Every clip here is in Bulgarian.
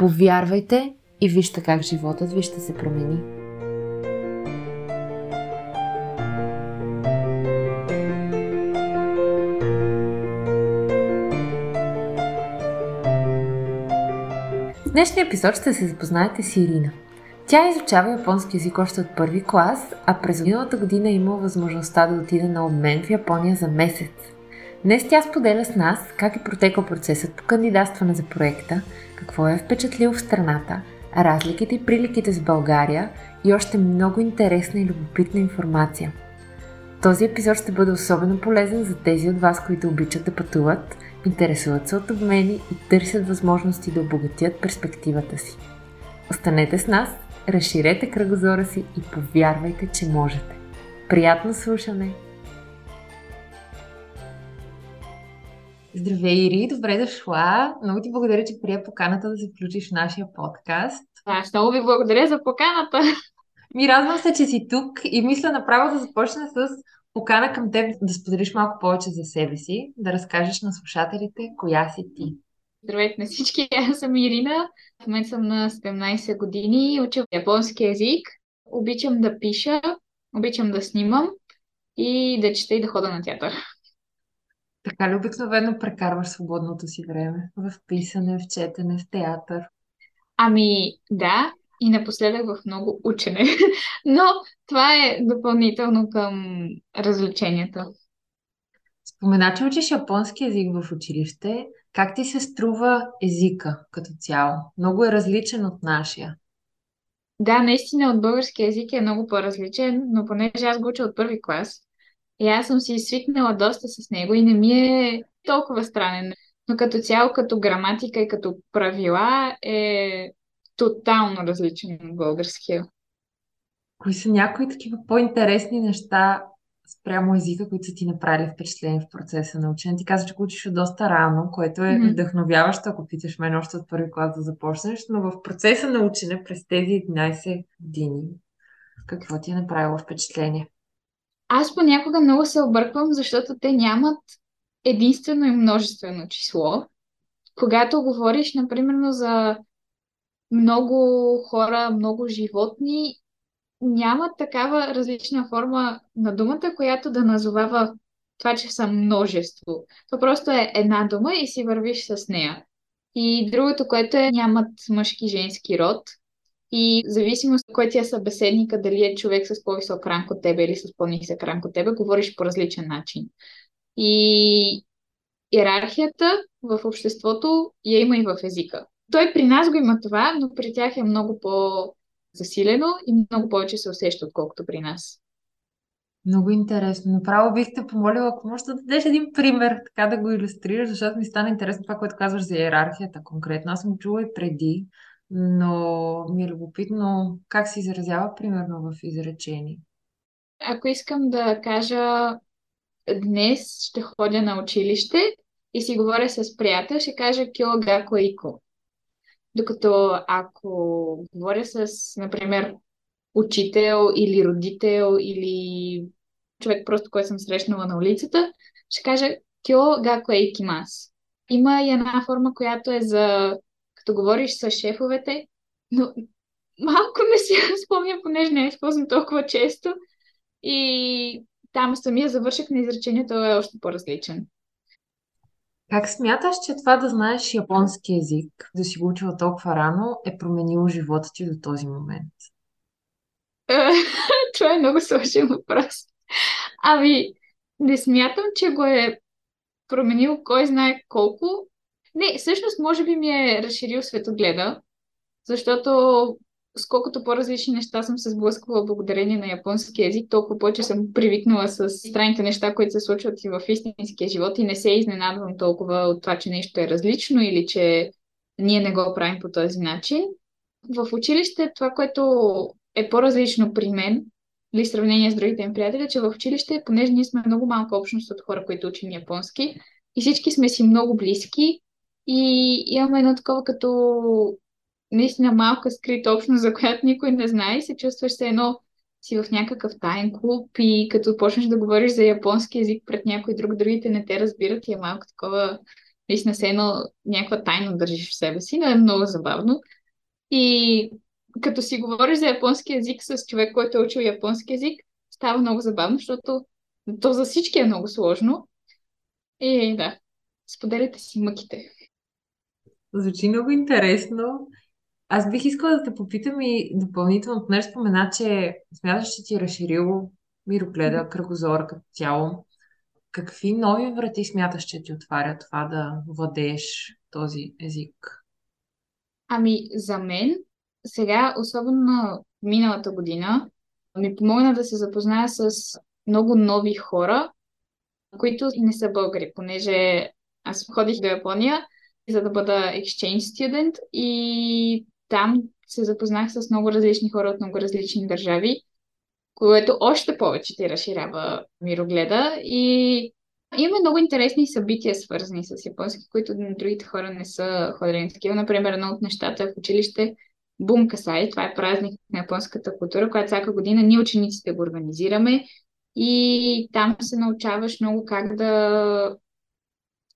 Повярвайте и вижте как животът ви ще се промени. В днешния епизод ще се запознаете с Ирина. Тя изучава японски язик още от първи клас, а през миналата година е имала възможността да отиде на обмен в Япония за месец. Днес тя споделя с нас как е протекал процесът по кандидатстване за проекта, какво е впечатлил в страната, разликите и приликите с България и още много интересна и любопитна информация. Този епизод ще бъде особено полезен за тези от вас, които обичат да пътуват, интересуват се от обмени и търсят възможности да обогатят перспективата си. Останете с нас, разширете кръгозора си и повярвайте, че можете. Приятно слушане! Здравей, Ири, добре дошла. Много ти благодаря, че прия поканата да се включиш в нашия подкаст. Аз много ви благодаря за поканата. Ми радвам се, че си тук и мисля направо да започна с покана към теб да споделиш малко повече за себе си, да разкажеш на слушателите коя си ти. Здравейте на всички, аз съм Ирина. В момента съм на 17 години, уча японски язик. Обичам да пиша, обичам да снимам и да чета и да хода на театър. Така ли обикновено прекарваш свободното си време? В писане, в четене, в театър? Ами да, и напоследък в много учене. Но това е допълнително към развлеченията. Спомена, че учиш японски язик в училище. Как ти се струва езика като цяло? Много е различен от нашия. Да, наистина от български язик е много по-различен, но понеже аз го уча от първи клас, и аз съм си свикнала доста с него и не ми е толкова странен. Но като цяло, като граматика и като правила е тотално различен от българския. Кои са някои такива по-интересни неща спрямо езика, които са ти направили впечатление в процеса на учене? Ти каза, че го учиш от доста рано, което е mm-hmm. вдъхновяващо, ако питаш мен още от първи клас да започнеш, но в процеса на учене през тези 11 години, какво ти е направило впечатление? Аз понякога много се обърквам, защото те нямат единствено и множествено число. Когато говориш, например, за много хора, много животни, няма такава различна форма на думата, която да назовава това, че са множество. То просто е една дума и си вървиш с нея. И другото, което е, нямат мъжки женски род. И в зависимост от кой ти е събеседника, дали е човек с по-висок ранг от тебе или с по-нисък ранг от тебе, говориш по различен начин. И иерархията в обществото я има и в езика. Той при нас го има това, но при тях е много по-засилено и много повече се усеща, отколкото при нас. Много интересно. Направо бих те помолила, ако можеш да дадеш един пример, така да го иллюстрираш, защото ми стана интересно това, което казваш за иерархията конкретно. Аз съм чула и преди, но ми е любопитно как се изразява примерно в изречение. Ако искам да кажа днес ще ходя на училище и си говоря с приятел, ще кажа Киогако Ико. Докато ако говоря с, например, учител или родител или човек просто, който съм срещнала на улицата, ще кажа Кио Гако Икимас. Има и една форма, която е за като говориш с шефовете, но малко не си спомням, понеже не използвам толкова често. И там самия завърших на изречението е още по-различен. Как смяташ, че това да знаеш японски язик, да си го учила толкова рано, е променило живота ти до този момент? това е много сложен въпрос. Ами, не смятам, че го е променил кой знае колко, не, всъщност може би ми е разширил светогледа, защото сколкото по-различни неща съм се сблъсквала благодарение на японски язик, толкова повече съм привикнала с странните неща, които се случват и в истинския живот и не се изненадвам толкова от това, че нещо е различно или че ние не го правим по този начин. В училище това, което е по-различно при мен, или сравнение с другите ми приятели, че в училище, понеже ние сме много малка общност от хора, които учим японски, и всички сме си много близки и имаме едно такова като наистина малка скрита общност, за която никой не знае и се чувстваш се едно си в някакъв тайн клуб и като почнеш да говориш за японски язик пред някой друг, другите не те разбират и е малко такова, наистина се едно някаква тайна държиш в себе си, но е много забавно. И като си говориш за японски язик с човек, който е учил японски язик, става много забавно, защото то за всички е много сложно. И да, споделите си мъките. Звучи много интересно. Аз бих искала да те попитам и допълнително, понеже спомена, че смяташ, че ти е разширило мирогледа, кръгозора като цяло. Какви нови врати смяташ, че ти отваря това да владееш този език? Ами, за мен, сега, особено миналата година, ми помогна да се запозная с много нови хора, които не са българи, понеже аз ходих до Япония, за да бъда exchange student. И там се запознах с много различни хора от много различни държави, което още повече ти разширява мирогледа. И има много интересни събития, свързани с японски, които другите хора не са ходили. На такива. Например, едно от нещата в училище Бункасай, това е празник на японската култура, която всяка година ние учениците го организираме. И там се научаваш много как да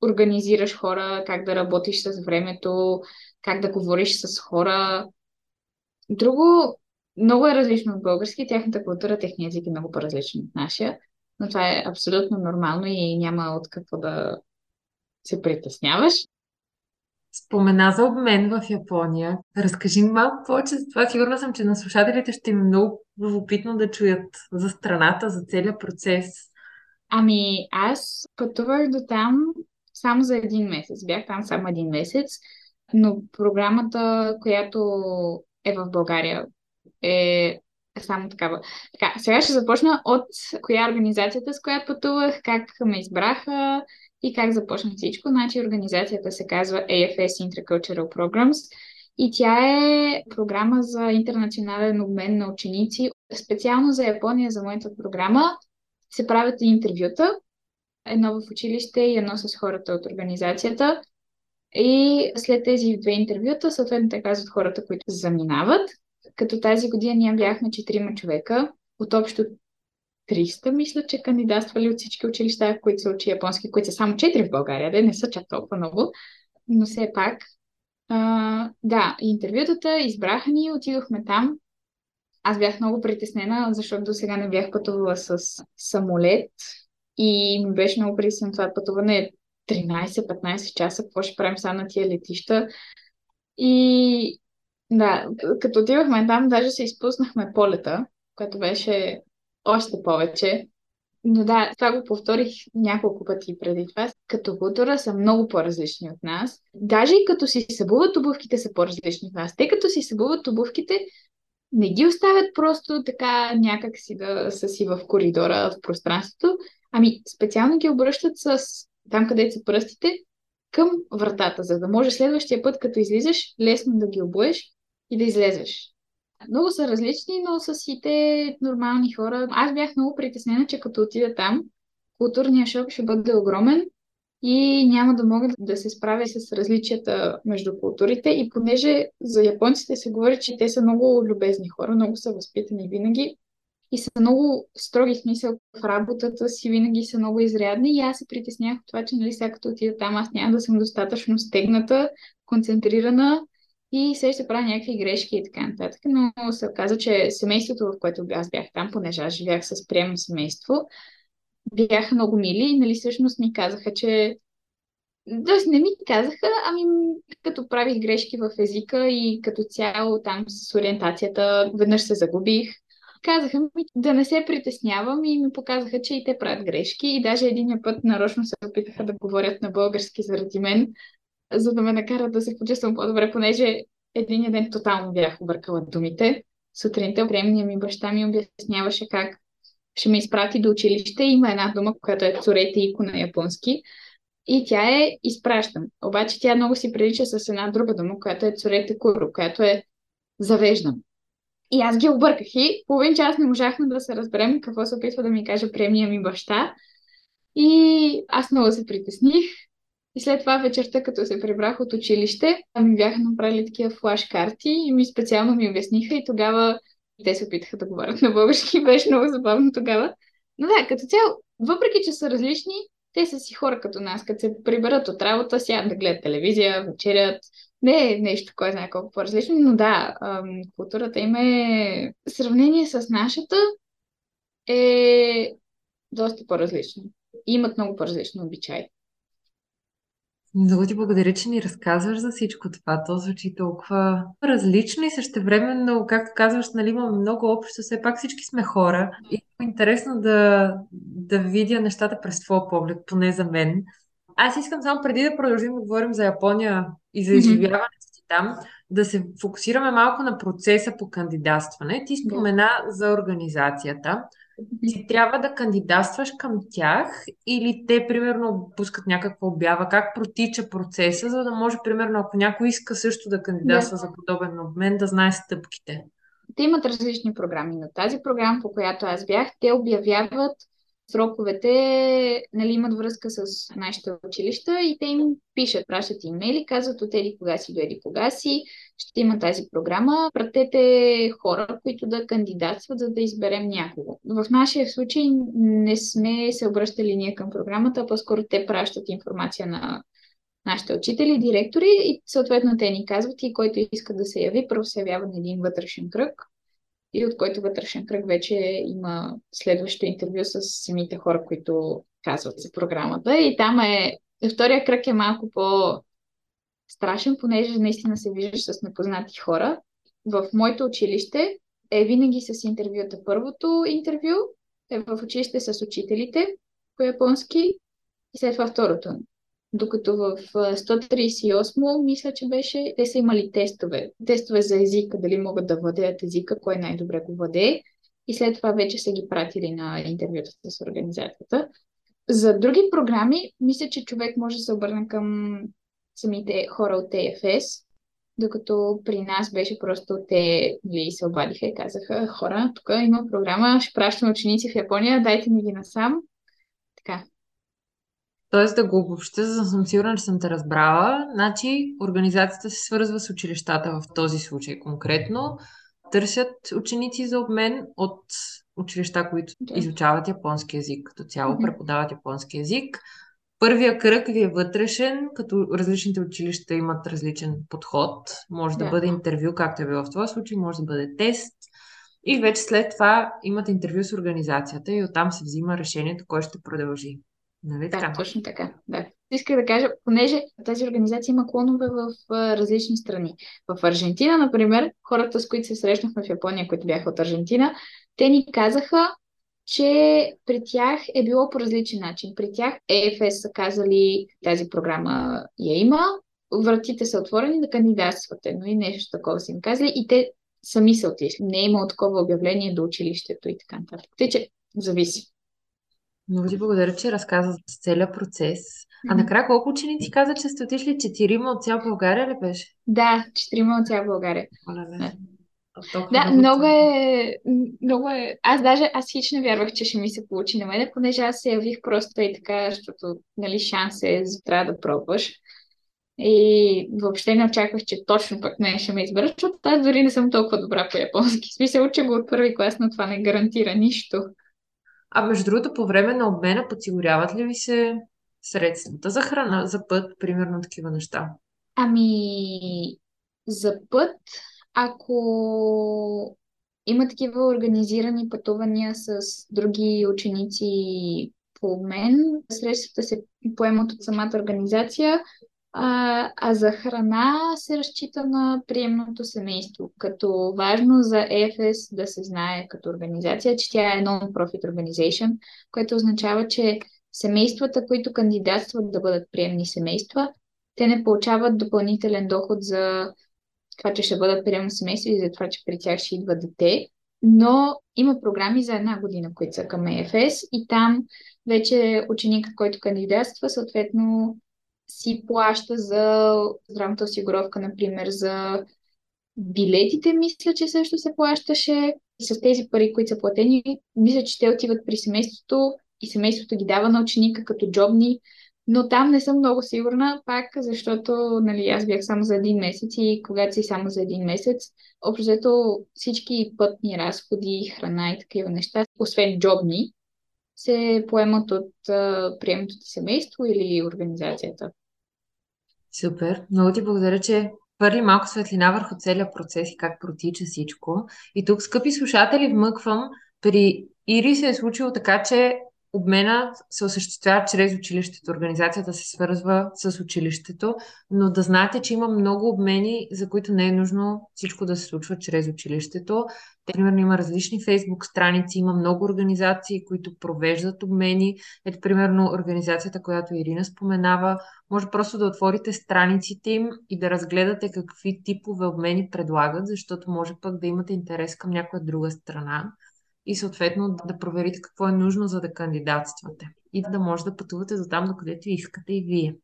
организираш хора, как да работиш с времето, как да говориш с хора. Друго, много е различно от български, тяхната култура, техния език е много по-различен от нашия, но това е абсолютно нормално и няма от какво да се притесняваш. Спомена за обмен в Япония. Разкажи малко повече за това. Сигурна съм, че на слушателите ще им е много любопитно да чуят за страната, за целият процес. Ами, аз пътувах до там само за един месец. Бях там само един месец, но програмата, която е в България, е само такава. Така, сега ще започна от коя е организацията, с която пътувах, как ме избраха и как започна всичко. Значи организацията се казва AFS Intercultural Programs и тя е програма за интернационален обмен на ученици. Специално за Япония, за моята програма, се правят интервюта, едно в училище и едно с хората от организацията. И след тези две интервюта, съответно те казват хората, които заминават. Като тази година ние бяхме четирима човека от общо 300, мисля, че кандидатствали от всички училища, които се учи японски, които са само 4 в България, да не са чак толкова много, но все пак. А, да, интервютата избраха ни, отидохме там. Аз бях много притеснена, защото до сега не бях пътувала с самолет и ми беше много притеснено това пътуване 13-15 часа, какво ще правим сега на тия летища. И да, като отивахме там, даже се изпуснахме полета, което беше още повече. Но да, това го повторих няколко пъти преди това. Като култура са много по-различни от нас. Даже и като си събуват обувките са по-различни от нас. Те като си събуват обувките, не ги оставят просто така някак си да са си в коридора, в пространството, ами специално ги обръщат с там, където са пръстите, към вратата, за да може следващия път, като излизаш, лесно да ги обуеш и да излезеш. Много са различни, но са си те нормални хора. Аз бях много притеснена, че като отида там, културният шок ще бъде огромен и няма да могат да се справя с различията между културите. И понеже за японците се говори, че те са много любезни хора, много са възпитани винаги и са много строги смисъл в работата си, винаги са много изрядни и аз се притеснях от това, че нали, сега като отида там, аз няма да съм достатъчно стегната, концентрирана и се ще правя някакви грешки и така нататък. Но се оказа, че семейството, в което аз бях там, понеже аз живях с приемно семейство, бяха много мили и нали, всъщност ми казаха, че Тоест не ми казаха, ами като правих грешки в езика и като цяло там с ориентацията веднъж се загубих. Казаха ми да не се притеснявам и ми показаха, че и те правят грешки. И даже един път нарочно се опитаха да говорят на български заради мен, за да ме накарат да се почувствам по-добре, понеже един ден тотално бях объркала думите. Сутринта приемния ми баща ми обясняваше как ще ме изпрати до училище. Има една дума, която е цурете ико на японски. и тя е изпращам. Обаче тя много си прилича с една друга дума, която е цурете куро, която е завеждам. И аз ги обърках и половин час не можахме да се разберем какво се опитва да ми каже премия ми баща. И аз много се притесних. И след това вечерта, като се прибрах от училище, ми бяха направили такива флаш карти и ми специално ми обясниха и тогава те се опитаха да говорят на български. Беше много забавно тогава. Но да, като цяло, въпреки че са различни, те са си хора като нас. Като се приберат от работа, сядат да гледат телевизия, вечерят. Не е нещо, кой знае колко по-различно, но да, културата им е... В сравнение с нашата е доста по-различно. Имат много по-различни обичаи. Много ти благодаря, че ни разказваш за всичко това. То звучи толкова различно и същевременно, както казваш, нали, имаме много общо. Все пак всички сме хора и е интересно да, да видя нещата през твоя поглед, поне за мен. Аз искам само преди да продължим да говорим за Япония и за изживяването си там, да се фокусираме малко на процеса по кандидатстване. Ти спомена за организацията ти трябва да кандидатстваш към тях или те, примерно, пускат някаква обява? Как протича процеса, за да може, примерно, ако някой иска също да кандидатства за подобен обмен, да знае стъпките? Те имат различни програми, но тази програма, по която аз бях, те обявяват сроковете нали, имат връзка с нашите училища и те им пишат, пращат имейли, казват от еди кога си до еди кога си, ще има тази програма, пратете хора, които да кандидатстват, за да изберем някого. В нашия случай не сме се обръщали ние към програмата, а по-скоро те пращат информация на нашите учители, директори и съответно те ни казват и който иска да се яви, първо се явява на един вътрешен кръг, и от който вътрешен кръг вече има следващо интервю с самите хора, които казват за програмата. И там е, втория кръг е малко по-страшен, понеже наистина се виждаш с непознати хора. В моето училище е винаги с интервюта. Първото интервю е в училище с учителите по японски и след това второто. Докато в 138 мисля, че беше, те са имали тестове. Тестове за езика, дали могат да владеят езика, кой най-добре го владее. И след това вече са ги пратили на интервюта с организацията. За други програми, мисля, че човек може да се обърне към самите хора от TFS, докато при нас беше просто те нали, се обадиха и казаха, хора, тук има програма, ще пращам ученици в Япония, дайте ми ги насам. Тоест да го обобща, за да съм сигурна, че съм те разбрала. Значи, организацията се свързва с училищата в този случай конкретно. Търсят ученици за обмен от училища, които да. изучават японски язик като цяло, mm-hmm. преподават японски язик. Първия кръг ви е вътрешен, като различните училища имат различен подход. Може да, да бъде интервю, както е било в този случай, може да бъде тест. И вече след това имат интервю с организацията и оттам се взима решението, кой ще продължи. Нали така? Да, точно така. Да. Исках да кажа, понеже тази организация има клонове в различни страни. В Аржентина, например, хората, с които се срещнахме в Япония, които бяха от Аржентина, те ни казаха, че при тях е било по различен начин. При тях ЕФС са казали, тази програма я има, вратите са отворени да кандидатствате, но и нещо такова са им казали и те сами са отишли. Не е имало такова обявление до училището и така нататък. Тъй, че зависи. Много ти благодаря, че разказа за целият процес. А накрая колко ученици каза, че сте отишли? Четирима от цяла България ли беше? Да, четирима от цяла България. да. Да, много е, много е. Аз даже, аз хич не вярвах, че ще ми се получи на мене, понеже аз се явих просто и така, защото, нали, шанс е, трябва да пробваш. И въобще не очаквах, че точно пък не ще ме изберат, защото аз дори не съм толкова добра по японски. В смисъл, уча го от първи клас, но това не гарантира нищо. А между другото, по време на обмена подсигуряват ли ви се средствата за храна, за път, примерно такива неща? Ами, за път, ако има такива организирани пътувания с други ученици по обмен, средствата се поемат от самата организация, а, а за храна се разчита на приемното семейство. Като важно за ЕФС да се знае като организация, че тя е non-profit organization, което означава, че семействата, които кандидатстват да бъдат приемни семейства, те не получават допълнителен доход за това, че ще бъдат приемно семейство и за това, че при тях ще идва дете. Но има програми за една година, които са към ЕФС и там вече ученикът, който кандидатства, съответно си плаща за здравната осигуровка, например, за билетите, мисля, че също се плащаше. С тези пари, които са платени, мисля, че те отиват при семейството и семейството ги дава на ученика като джобни, но там не съм много сигурна, пак защото нали, аз бях само за един месец и когато си само за един месец, общото всички пътни разходи, храна и такива неща, освен джобни, се поемат от приемното семейство или организацията. Супер. Много ти благодаря, че хвърли малко светлина върху целият процес и как протича всичко. И тук, скъпи слушатели, вмъквам, при Ири се е случило така, че обмена се осъществява чрез училището. Организацията се свързва с училището, но да знаете, че има много обмени, за които не е нужно всичко да се случва чрез училището. Примерно има различни фейсбук страници, има много организации, които провеждат обмени. Ето, примерно, организацията, която Ирина споменава, може просто да отворите страниците им и да разгледате какви типове обмени предлагат, защото може пък да имате интерес към някоя друга страна и съответно да проверите какво е нужно, за да кандидатствате и да може да пътувате до там, докъдето искате и вие.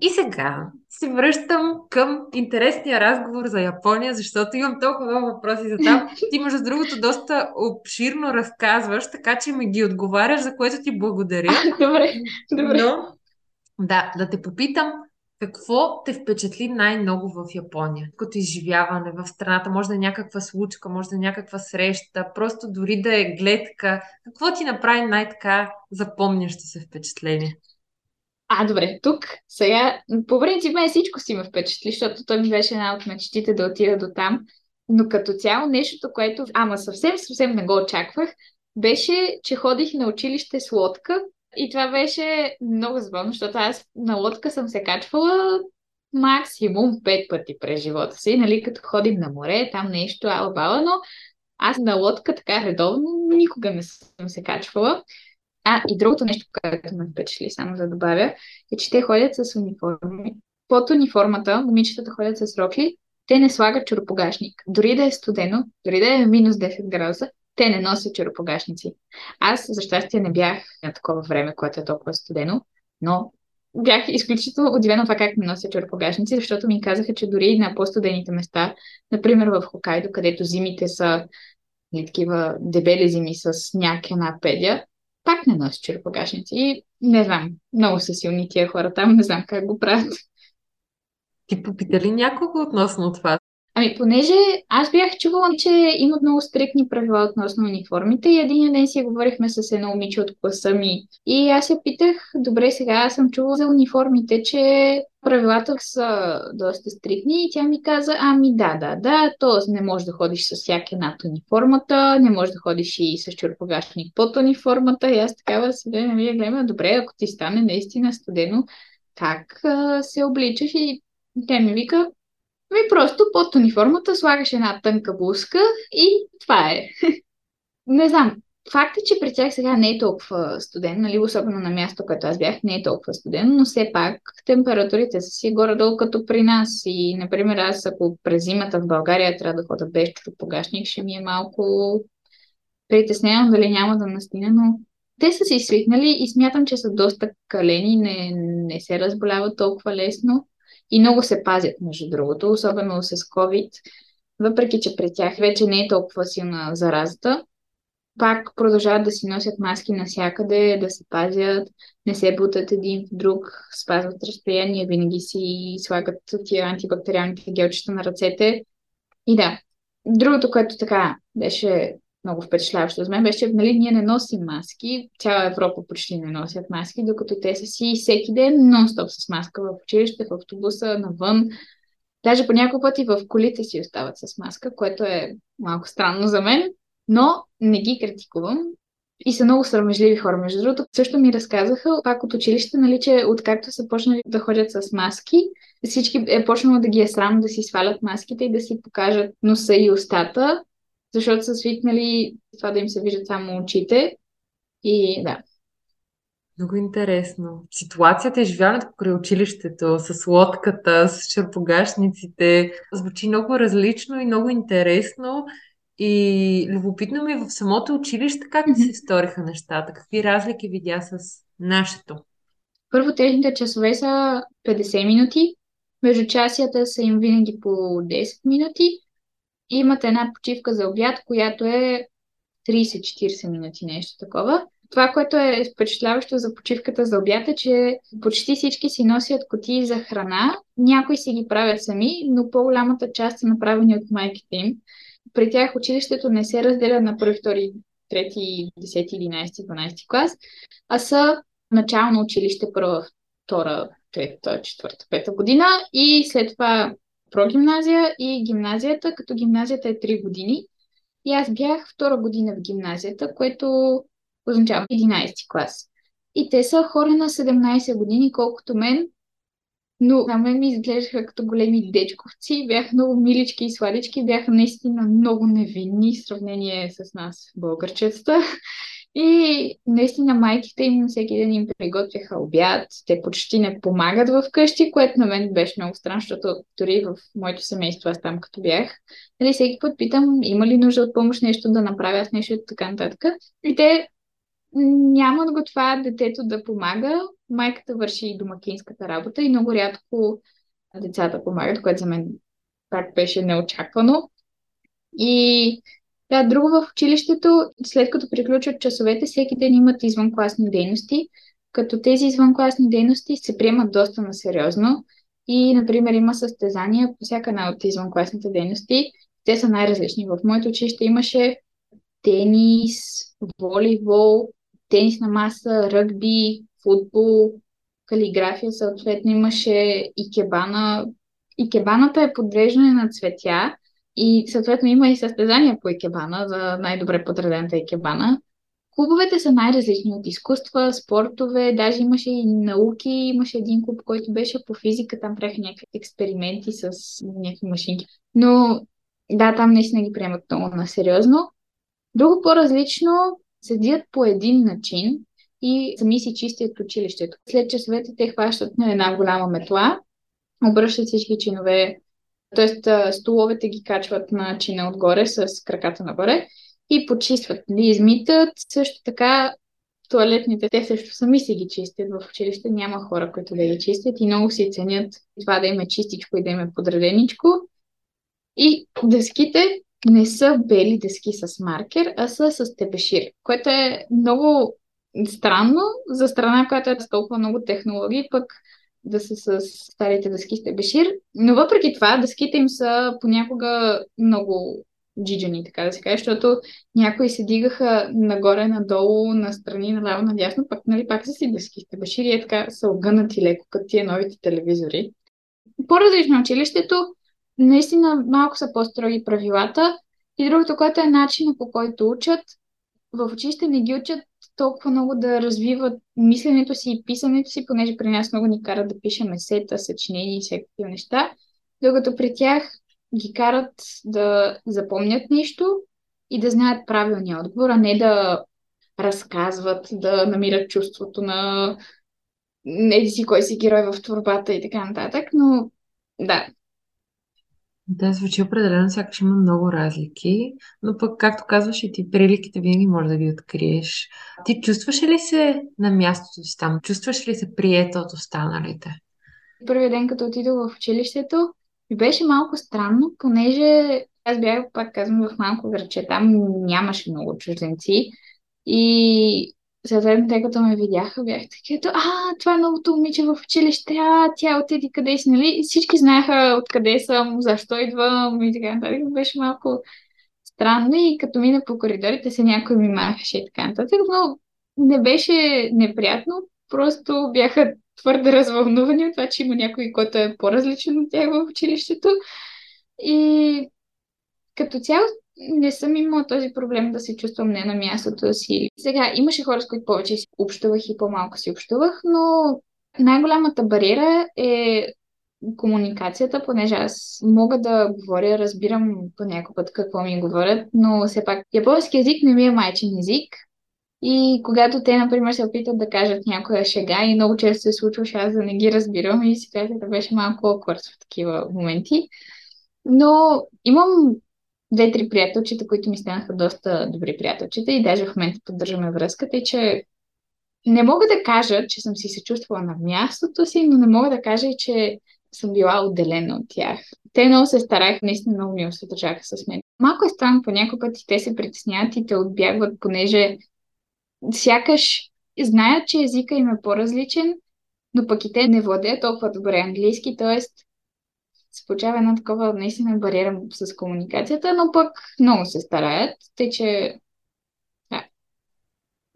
И сега се връщам към интересния разговор за Япония, защото имам толкова много въпроси за там. Ти, между другото, доста обширно разказваш, така че ми ги отговаряш, за което ти благодаря. добре, добре. Но, да, да те попитам, какво те впечатли най-много в Япония? Като изживяване в страната, може да е някаква случка, може да е някаква среща, просто дори да е гледка. Какво ти направи най-така запомнящо се впечатление? А, добре, тук сега, по принцип, мен всичко си ме впечатли, защото той ми беше една от мечтите да отида до там. Но като цяло нещото, което, ама съвсем, съвсем не го очаквах, беше, че ходих на училище с лодка и това беше много забавно, защото аз на лодка съм се качвала максимум пет пъти през живота си, нали, като ходим на море, там нещо албала, но аз на лодка така редовно никога не съм се качвала. А, и другото нещо, което ме впечатли, само да добавя, е, че те ходят с униформи. Под униформата момичетата ходят с рокли, те не слагат чуропогашник. Дори да е студено, дори да е минус 10 градуса, те не носят черепогашници. Аз, за щастие, не бях на такова време, което е толкова студено, но бях изключително удивена това как не носят черепогашници, защото ми казаха, че дори на по-студените места, например в Хокайдо, където зимите са или нали, такива дебели зими с сняг една педя, пак не носят черепогашници. И не знам, много са силни тия хора там, не знам как го правят. Ти попита ли някого относно това? Ами, понеже аз бях чувала, че имат много стрикни правила относно униформите и един ден си говорихме с едно момиче от класа ми. И аз я питах, добре, сега аз съм чувала за униформите, че правилата са доста стрикни и тя ми каза, ами да, да, да, т.е. не можеш да ходиш с всяка над униформата, не можеш да ходиш и с чурпогашник под униформата и аз такава сега ми я гледам, добре, ако ти стане наистина студено, как се обличаш и тя ми вика, ми просто под униформата слагаш една тънка блузка и това е. не знам. Факт е, че при тях сега не е толкова студен, нали, особено на място, което аз бях, не е толкова студен, но все пак температурите са си горе-долу като при нас. И, например, аз ако през зимата в България трябва да хода без погашник, ще ми е малко притеснявам дали няма да настина, но те са си свикнали и смятам, че са доста калени, не, не се разболяват толкова лесно и много се пазят, между другото, особено с COVID, въпреки че при тях вече не е толкова силна заразата, пак продължават да си носят маски навсякъде, да се пазят, не се бутат един в друг, спазват разстояние, винаги си слагат тия антибактериалните гелчета на ръцете. И да, другото, което така беше много впечатляващо за мен беше, нали, ние не носим маски. Цяла Европа почти не носят маски, докато те са си всеки ден нон-стоп с маска в училище, в автобуса, навън. Даже по няколко пъти в колите си остават с маска, което е малко странно за мен, но не ги критикувам. И са много срамежливи хора. Между другото, също ми разказаха пак от училище, нали, че откакто са почнали да ходят с маски, всички е почнало да ги е срам да си свалят маските и да си покажат носа и устата, защото са свикнали това да им се виждат само очите. И да. Много интересно. Ситуацията и живеенето покрай училището, с лодката, с черпогашниците, звучи много различно и много интересно. И любопитно ми е в самото училище как mm-hmm. се сториха нещата? Какви разлики видя с нашето? Първо, техните часове са 50 минути. Между часията са им винаги по 10 минути. И имате една почивка за обяд, която е 30-40 минути, нещо такова. Това, което е впечатляващо за почивката за обяд е, че почти всички си носят котии за храна. Някои си ги правят сами, но по-голямата част са направени от майките им. При тях училището не се разделя на първи, втори, трети, 10, 11, 12 клас, а са начално училище първа, втора, трета, четвърта, пета година и след това прогимназия и гимназията, като гимназията е 3 години. И аз бях втора година в гимназията, което означава 11 клас. И те са хора на 17 години, колкото мен, но на мен ми изглеждаха като големи дечковци, бяха много милички и сладички, бяха наистина много невинни в сравнение с нас, българчетата. И наистина майките им всеки ден им приготвяха обяд, те почти не помагат в къщи, което на мен беше много странно, защото дори в моето семейство, аз там като бях, нали, всеки път питам, има ли нужда от помощ нещо да направя аз нещо така нататък. И те нямат го това детето да помага, майката върши и домакинската работа и много рядко децата помагат, което за мен пак беше неочаквано. И да, друго в училището, след като приключват часовете, всеки ден имат извънкласни дейности, като тези извънкласни дейности се приемат доста на сериозно. И, например, има състезания по всяка една от извънкласните дейности. Те са най-различни. В моето училище имаше тенис, волейбол, тенис на маса, ръгби, футбол, калиграфия съответно имаше икебана. Икебаната е подреждане на цветя и съответно има и състезания по икебана за най-добре подредената икебана. Клубовете са най-различни от изкуства, спортове, даже имаше и науки, имаше един клуб, който беше по физика, там правяха някакви експерименти с някакви машинки. Но да, там наистина ги приемат много на сериозно. Друго по-различно, седят по един начин и сами си чистят училището. След часовете те хващат на една голяма метла, обръщат всички чинове т.е. столовете ги качват на чина отгоре с краката нагоре и почистват. Нали, измитат също така туалетните, те също сами си ги чистят в училище. Няма хора, които да ги чистят и много си ценят това да им е чистичко и да им е подреденичко. И дъските не са бели дъски с маркер, а са с тебешир, което е много странно за страна, която е с толкова много технологии, пък да са с старите дъски с тебешир. Но въпреки това, дъските им са понякога много джиджани, така да се каже, защото някои се дигаха нагоре-надолу, настрани, наляво, надясно, пък нали, пак са си дъски с тебешир и е така са огънати леко, като тия новите телевизори. По-различно училището, наистина малко са по-строги правилата. И другото, което е начинът по който учат, в училище не ги учат толкова много да развиват мисленето си и писането си, понеже при нас много ни карат да пишем есета, съчинения и всякакви неща, докато при тях ги карат да запомнят нещо и да знаят правилния отговор, а не да разказват, да намират чувството на еди си кой си герой в творбата и така нататък, но да, да, звучи определено, сякаш има много разлики, но пък, както казваш, и ти приликите винаги може да ги откриеш. Ти чувстваш ли се на мястото си там? Чувстваш ли се приета от останалите? Първият ден, като отидох в училището, ми беше малко странно, понеже аз бях, пак казвам, в малко градче. Там нямаше много чужденци. И съответно, тъй като ме видяха, бях така, а, това е новото момиче в училище, а, тя отиди къде си, нали? Всички знаеха откъде съм, защо идвам и така нататък. Беше малко странно и като мина по коридорите се някой ми махаше и така нататък, но не беше неприятно, просто бяха твърде развълнувани от това, че има някой, който е по-различен от тях в училището. И като цяло не съм имала този проблем да се чувствам не на мястото си. Сега имаше хора, с които повече си общувах и по-малко си общувах, но най-голямата бариера е комуникацията, понеже аз мога да говоря, разбирам по някой какво ми говорят, но все пак японски език не ми е майчин език. И когато те, например, се опитат да кажат някоя шега и много често се случваше аз да не ги разбирам и ситуацията беше малко оквърс в такива моменти. Но имам две-три приятелчета, които ми станаха доста добри приятелчета и даже в момента поддържаме връзката и че не мога да кажа, че съм си се чувствала на мястото си, но не мога да кажа че съм била отделена от тях. Те много се стараха, наистина много ми се държаха с мен. Малко е странно, по някой и те се притесняват и те отбягват, понеже сякаш знаят, че езика им е по-различен, но пък и те не владеят толкова добре английски, т.е. се получава една такова наистина бариера с комуникацията, но пък много се стараят, тъй че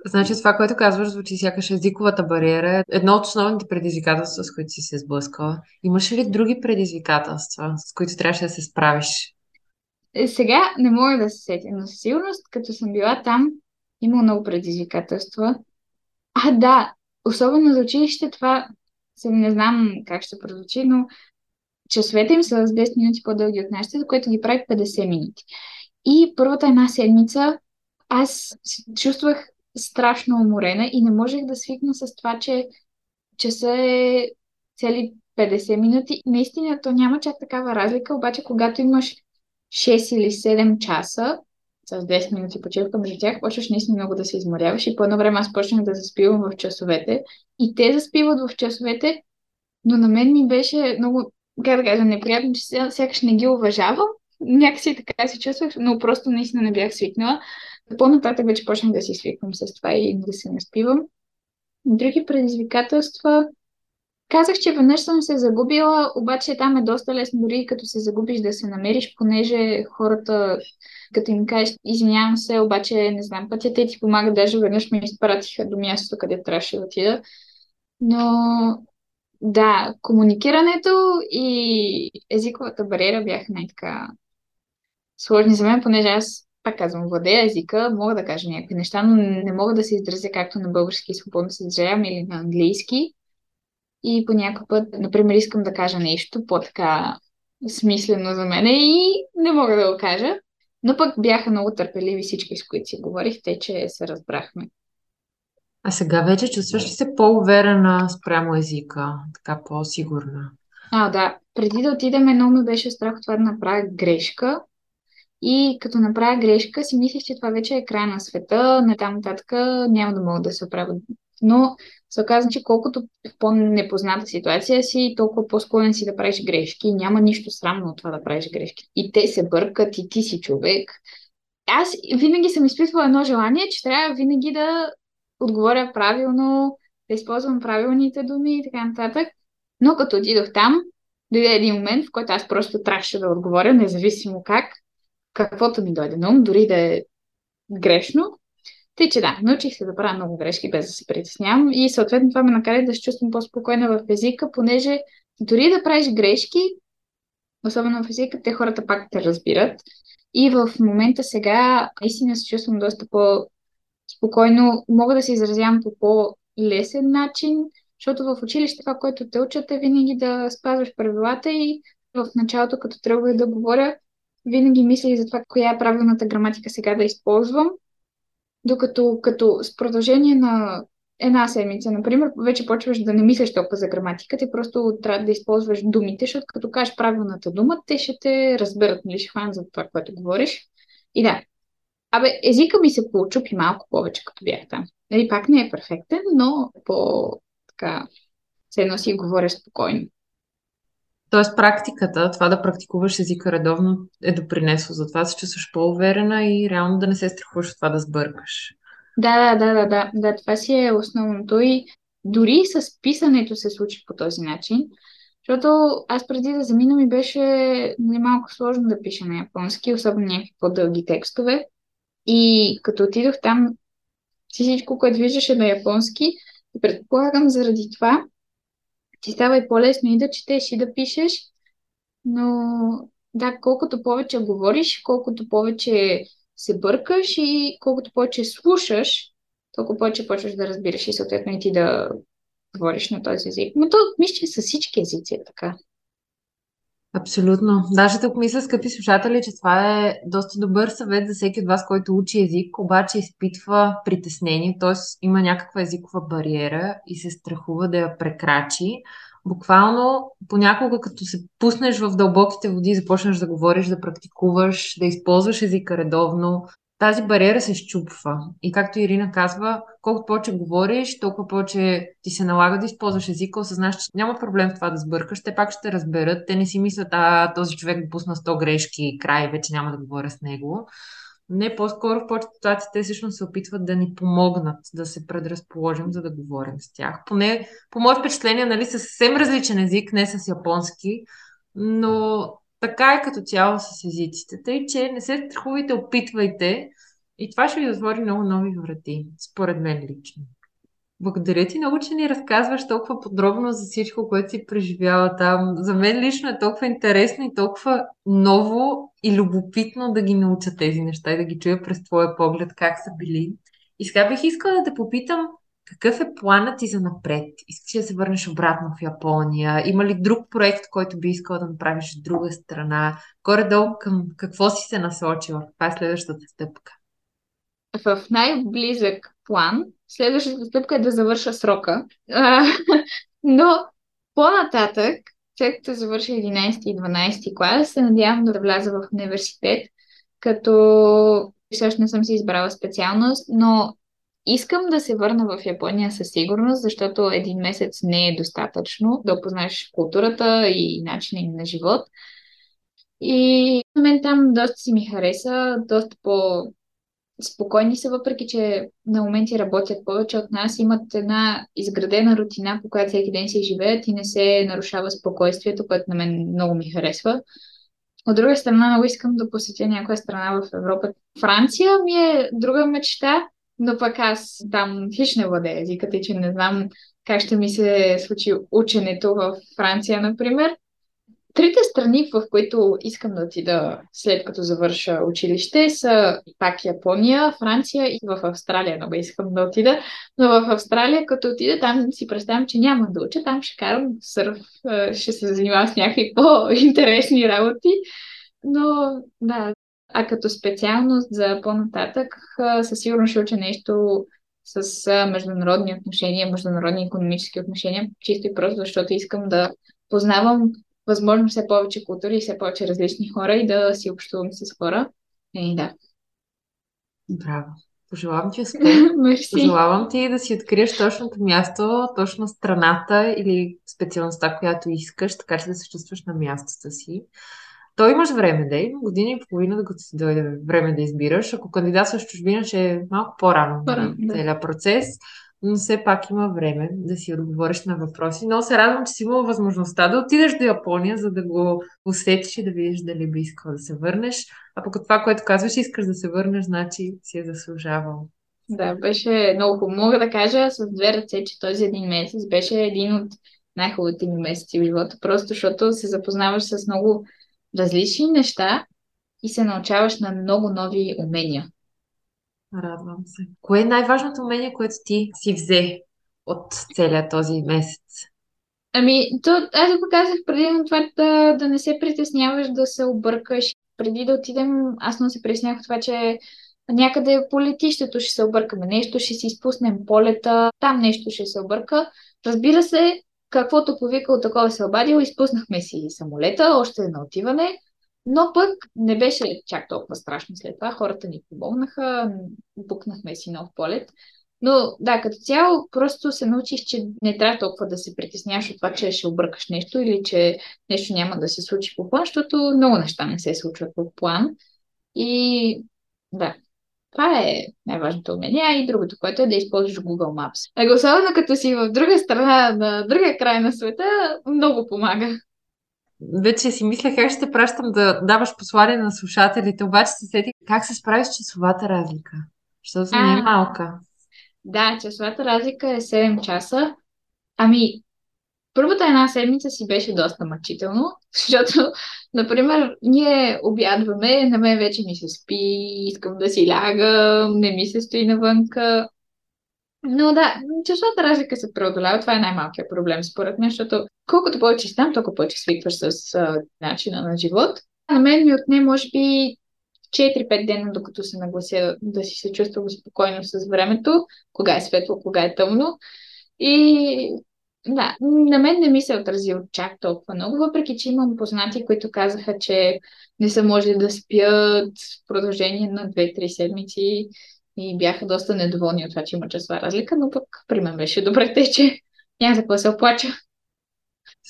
Значи това, което казваш, звучи сякаш езиковата бариера е едно от основните предизвикателства, с които си се сблъскала. Имаш ли други предизвикателства, с които трябваше да се справиш? Е, сега не мога да се сетя, но със сигурност, като съм била там, има много предизвикателства. А, да, особено за училище това, не знам как ще прозвучи, но часовете им са с 10 минути по-дълги от нашите, за което ги правих 50 минути. И първата една седмица аз чувствах страшно уморена и не можех да свикна с това, че часа е цели 50 минути. Наистина, то няма чак такава разлика, обаче когато имаш 6 или 7 часа, с 10 минути почивка между тях, почваш наистина много да се изморяваш и по едно време аз почнах да заспивам в часовете и те заспиват в часовете, но на мен ми беше много, как да кажа, неприятно, че сякаш не ги уважавам. Някакси така се чувствах, но просто наистина не бях свикнала. По-нататък вече почнах да си свиквам с това и да се наспивам. Други предизвикателства. Казах, че веднъж съм се загубила, обаче там е доста лесно, дори като се загубиш да се намериш, понеже хората, като им кажеш, извинявам се, обаче не знам пътя, те ти помагат, даже веднъж ме изпратиха до мястото, къде трябваше да отида. Но да, комуникирането и езиковата бариера бяха най-така сложни за мен, понеже аз пак казвам, владея езика, мога да кажа някакви неща, но не мога да се изразя както на български свободно се изразявам или на английски. И по някакъв път, например, искам да кажа нещо по-така смислено за мене и не мога да го кажа. Но пък бяха много търпеливи всички, с които си говорих, те, че се разбрахме. А сега вече чувстваш ли се по-уверена спрямо езика, така по-сигурна? А, да. Преди да отидем, много ми беше страх това да направя грешка, и като направя грешка, си мислех, че това вече е край на света, на там нататък няма да мога да се оправя. Но се оказа, че колкото в по-непозната ситуация си, толкова по-склонен си да правиш грешки. И няма нищо срамно от това да правиш грешки. И те се бъркат, и ти си човек. Аз винаги съм изпитвала едно желание, че трябва винаги да отговоря правилно, да използвам правилните думи и така нататък. Но като отидох там, дойде един момент, в който аз просто трябваше да отговоря, независимо как каквото ми дойде на ум, дори да е грешно. Тъй, че да, научих се да правя много грешки, без да се притеснявам и съответно това ме накара да се чувствам по-спокойна в езика, понеже дори да правиш грешки, особено в езика, те хората пак те разбират. И в момента сега наистина се чувствам доста по-спокойно. Мога да се изразявам по по-лесен начин, защото в училище това, което те учат е винаги да спазваш правилата и в началото, като тръгвах да говоря, винаги мисля и за това, коя е правилната граматика сега да използвам, докато като с продължение на една седмица, например, вече почваш да не мислиш толкова за граматика, ти просто трябва да използваш думите, защото като кажеш правилната дума, те ще те разберат, нали, ще хванат за това, което говориш. И да, Абе, езика ми се получупи малко повече, като бях там. Нали, пак не е перфектен, но по така, все едно си говоря спокойно. Тоест практиката, това да практикуваш езика редовно е допринесло за това, се чувстваш по-уверена и реално да не се страхуваш от това да сбъркаш. Да, да, да, да, да, да, това си е основното и дори с писането се случи по този начин, защото аз преди да замина ми беше нали, малко сложно да пиша на японски, особено някакви по-дълги текстове. И като отидох там, всичко, което виждаше на японски, предполагам заради това, ти става и по-лесно и да четеш, и да пишеш, но да, колкото повече говориш, колкото повече се бъркаш и колкото повече слушаш, толкова повече почваш да разбираш и съответно и ти да говориш на този език. Но то мисля, че с всички езици е така. Абсолютно. Даже тук мисля, скъпи слушатели, че това е доста добър съвет за всеки от вас, който учи език, обаче изпитва притеснение, т.е. има някаква езикова бариера и се страхува да я прекрачи. Буквално, понякога, като се пуснеш в дълбоките води, започнеш да говориш, да практикуваш, да използваш езика редовно, тази бариера се щупва. И както Ирина казва, колкото повече говориш, толкова повече ти се налага да използваш езика, осъзнаш, че няма проблем в това да сбъркаш, те пак ще разберат, те не си мислят, а този човек допусна 100 грешки и край, вече няма да говоря с него. Не, по-скоро в повечето ситуации те всъщност се опитват да ни помогнат да се предразположим, за да говорим с тях. Поне, по мое впечатление, нали, съвсем различен език, не с японски, но така е като цяло с езиците. Тъй, че не се страхувайте, опитвайте и това ще ви отвори много нови врати, според мен лично. Благодаря ти много, че ни разказваш толкова подробно за всичко, което си преживяла там. За мен лично е толкова интересно и толкова ново и любопитно да ги науча тези неща и да ги чуя през твоя поглед как са били. И сега бих искала да те попитам, какъв е планът ти за напред? Искаш да се върнеш обратно в Япония? Има ли друг проект, който би искала да направиш в друга страна? Горе-долу към какво си се насочила? Това е следващата стъпка. В най-близък план следващата стъпка е да завърша срока. но по-нататък, след като завърша 11 и 12 клас, се надявам да вляза в университет, като също не съм си избрала специалност, но Искам да се върна в Япония със сигурност, защото един месец не е достатъчно да опознаеш културата и начина им на живот. И на мен там доста си ми хареса, доста по спокойни са, въпреки че на моменти работят повече от нас, имат една изградена рутина, по която всеки ден си живеят и не се нарушава спокойствието, което на мен много ми харесва. От друга страна, много искам да посетя някоя страна в Европа. Франция ми е друга мечта, но пък аз там хищ не владея езиката и че не знам как ще ми се случи ученето в Франция, например. Трите страни, в които искам да отида след като завърша училище, са пак Япония, Франция и в Австралия. Много искам да отида. Но в Австралия, като отида, там си представям, че няма да уча. Там ще карам сърф, ще се занимавам с някакви по-интересни работи. Но да, а като специалност за по-нататък, със сигурност ще уча нещо с международни отношения, международни економически отношения, чисто и просто защото искам да познавам възможно все повече култури и все повече различни хора и да си общувам с хора. И да. Браво. Пожелавам ти успех. Пожелавам ти да си откриеш точното място, точно страната или специалността, която искаш, така че да се чувстваш на мястото си. То имаш време, да има година и половина, докато си дойде време да избираш. Ако кандидатстваш чужбина, ще е малко по-рано на да. целият процес, но все пак има време да си отговориш на въпроси. Но се радвам, че си имала възможността да отидеш до Япония, за да го усетиш и да видиш дали би искала да се върнеш. А пък това, което казваш, искаш да се върнеш, значи си е заслужавал. Да, беше много хубаво. Мога да кажа с две ръце, че този един месец беше един от най-хубавите ми месеци в живота, просто защото се запознаваш с много различни неща и се научаваш на много нови умения. Радвам се. Кое е най-важното умение, което ти си взе от целият този месец? Ами, то, аз го казах преди на това да, да не се притесняваш да се объркаш. Преди да отидем, аз не се притеснях от това, че някъде по летището ще се объркаме, нещо ще си изпуснем полета, там нещо ще се обърка. Разбира се, каквото повикал, такова се обадил, изпуснахме си самолета, още на отиване, но пък не беше чак толкова страшно след това. Хората ни помогнаха, букнахме си нов полет. Но да, като цяло просто се научих, че не трябва толкова да се притесняваш от това, че ще объркаш нещо или че нещо няма да се случи по план, защото много неща не се случват по план. И да, това е най-важното умение. И другото, което е да използваш Google Maps. А особено като си в друга страна, на другия край на света, много помага. Вече си мисля как ще пращам да даваш послание на слушателите, обаче се сети как се справиш с часовата разлика, защото не е малка. Да, часовата разлика е 7 часа. Ами, първата една седмица си беше доста мъчително, защото, например, ние обядваме, на мен вече ми се спи, искам да си лягам, не ми се стои навънка. Но да, часовата разлика се преодолява. Това е най-малкият проблем, според мен, защото колкото повече там, толкова повече свикваш с а, начина на живот. На мен ми отне, може би, 4-5 дена, докато се наглася да си се чувствам спокойно с времето, кога е светло, кога е тъмно. И Да, на мен не ми се отразил чак толкова много, въпреки че имам познати, които казаха, че не са можели да спят в продължение на 2-3 седмици и бяха доста недоволни от това, че има часова разлика, но пък при мен беше добре, те, че няма за какво се оплача.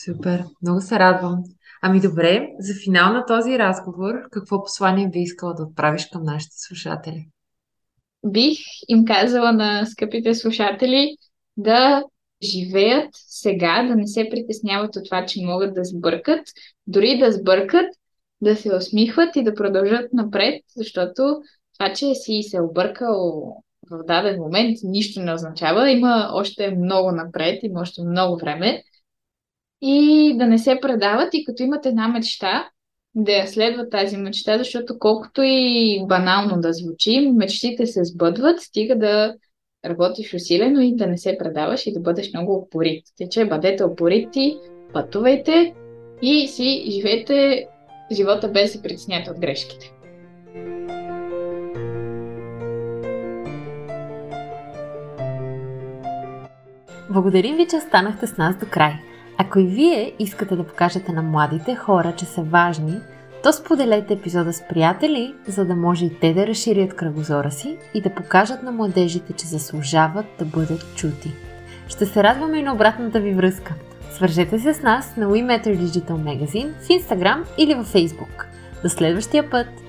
Супер, много се радвам. Ами добре, за финал на този разговор, какво послание би искала да отправиш към нашите слушатели? Бих им казала на скъпите слушатели да живеят сега, да не се притесняват от това, че могат да сбъркат, дори да сбъркат, да се усмихват и да продължат напред, защото това, че си се объркал в даден момент, нищо не означава. Има още много напред, има още много време. И да не се предават и като имат една мечта, да я следват тази мечта, защото колкото и банално да звучи, мечтите се сбъдват, стига да работиш усилено и да не се предаваш и да бъдеш много опорит. Тъй, бъдете опорити, пътувайте и си живейте живота без да се притеснявате от грешките. Благодарим ви, че останахте с нас до край. Ако и вие искате да покажете на младите хора, че са важни, то споделете епизода с приятели, за да може и те да разширят кръгозора си и да покажат на младежите, че заслужават да бъдат чути. Ще се радваме и на обратната ви връзка. Свържете се с нас на WeMatter Digital Magazine в Instagram или във Facebook. До следващия път!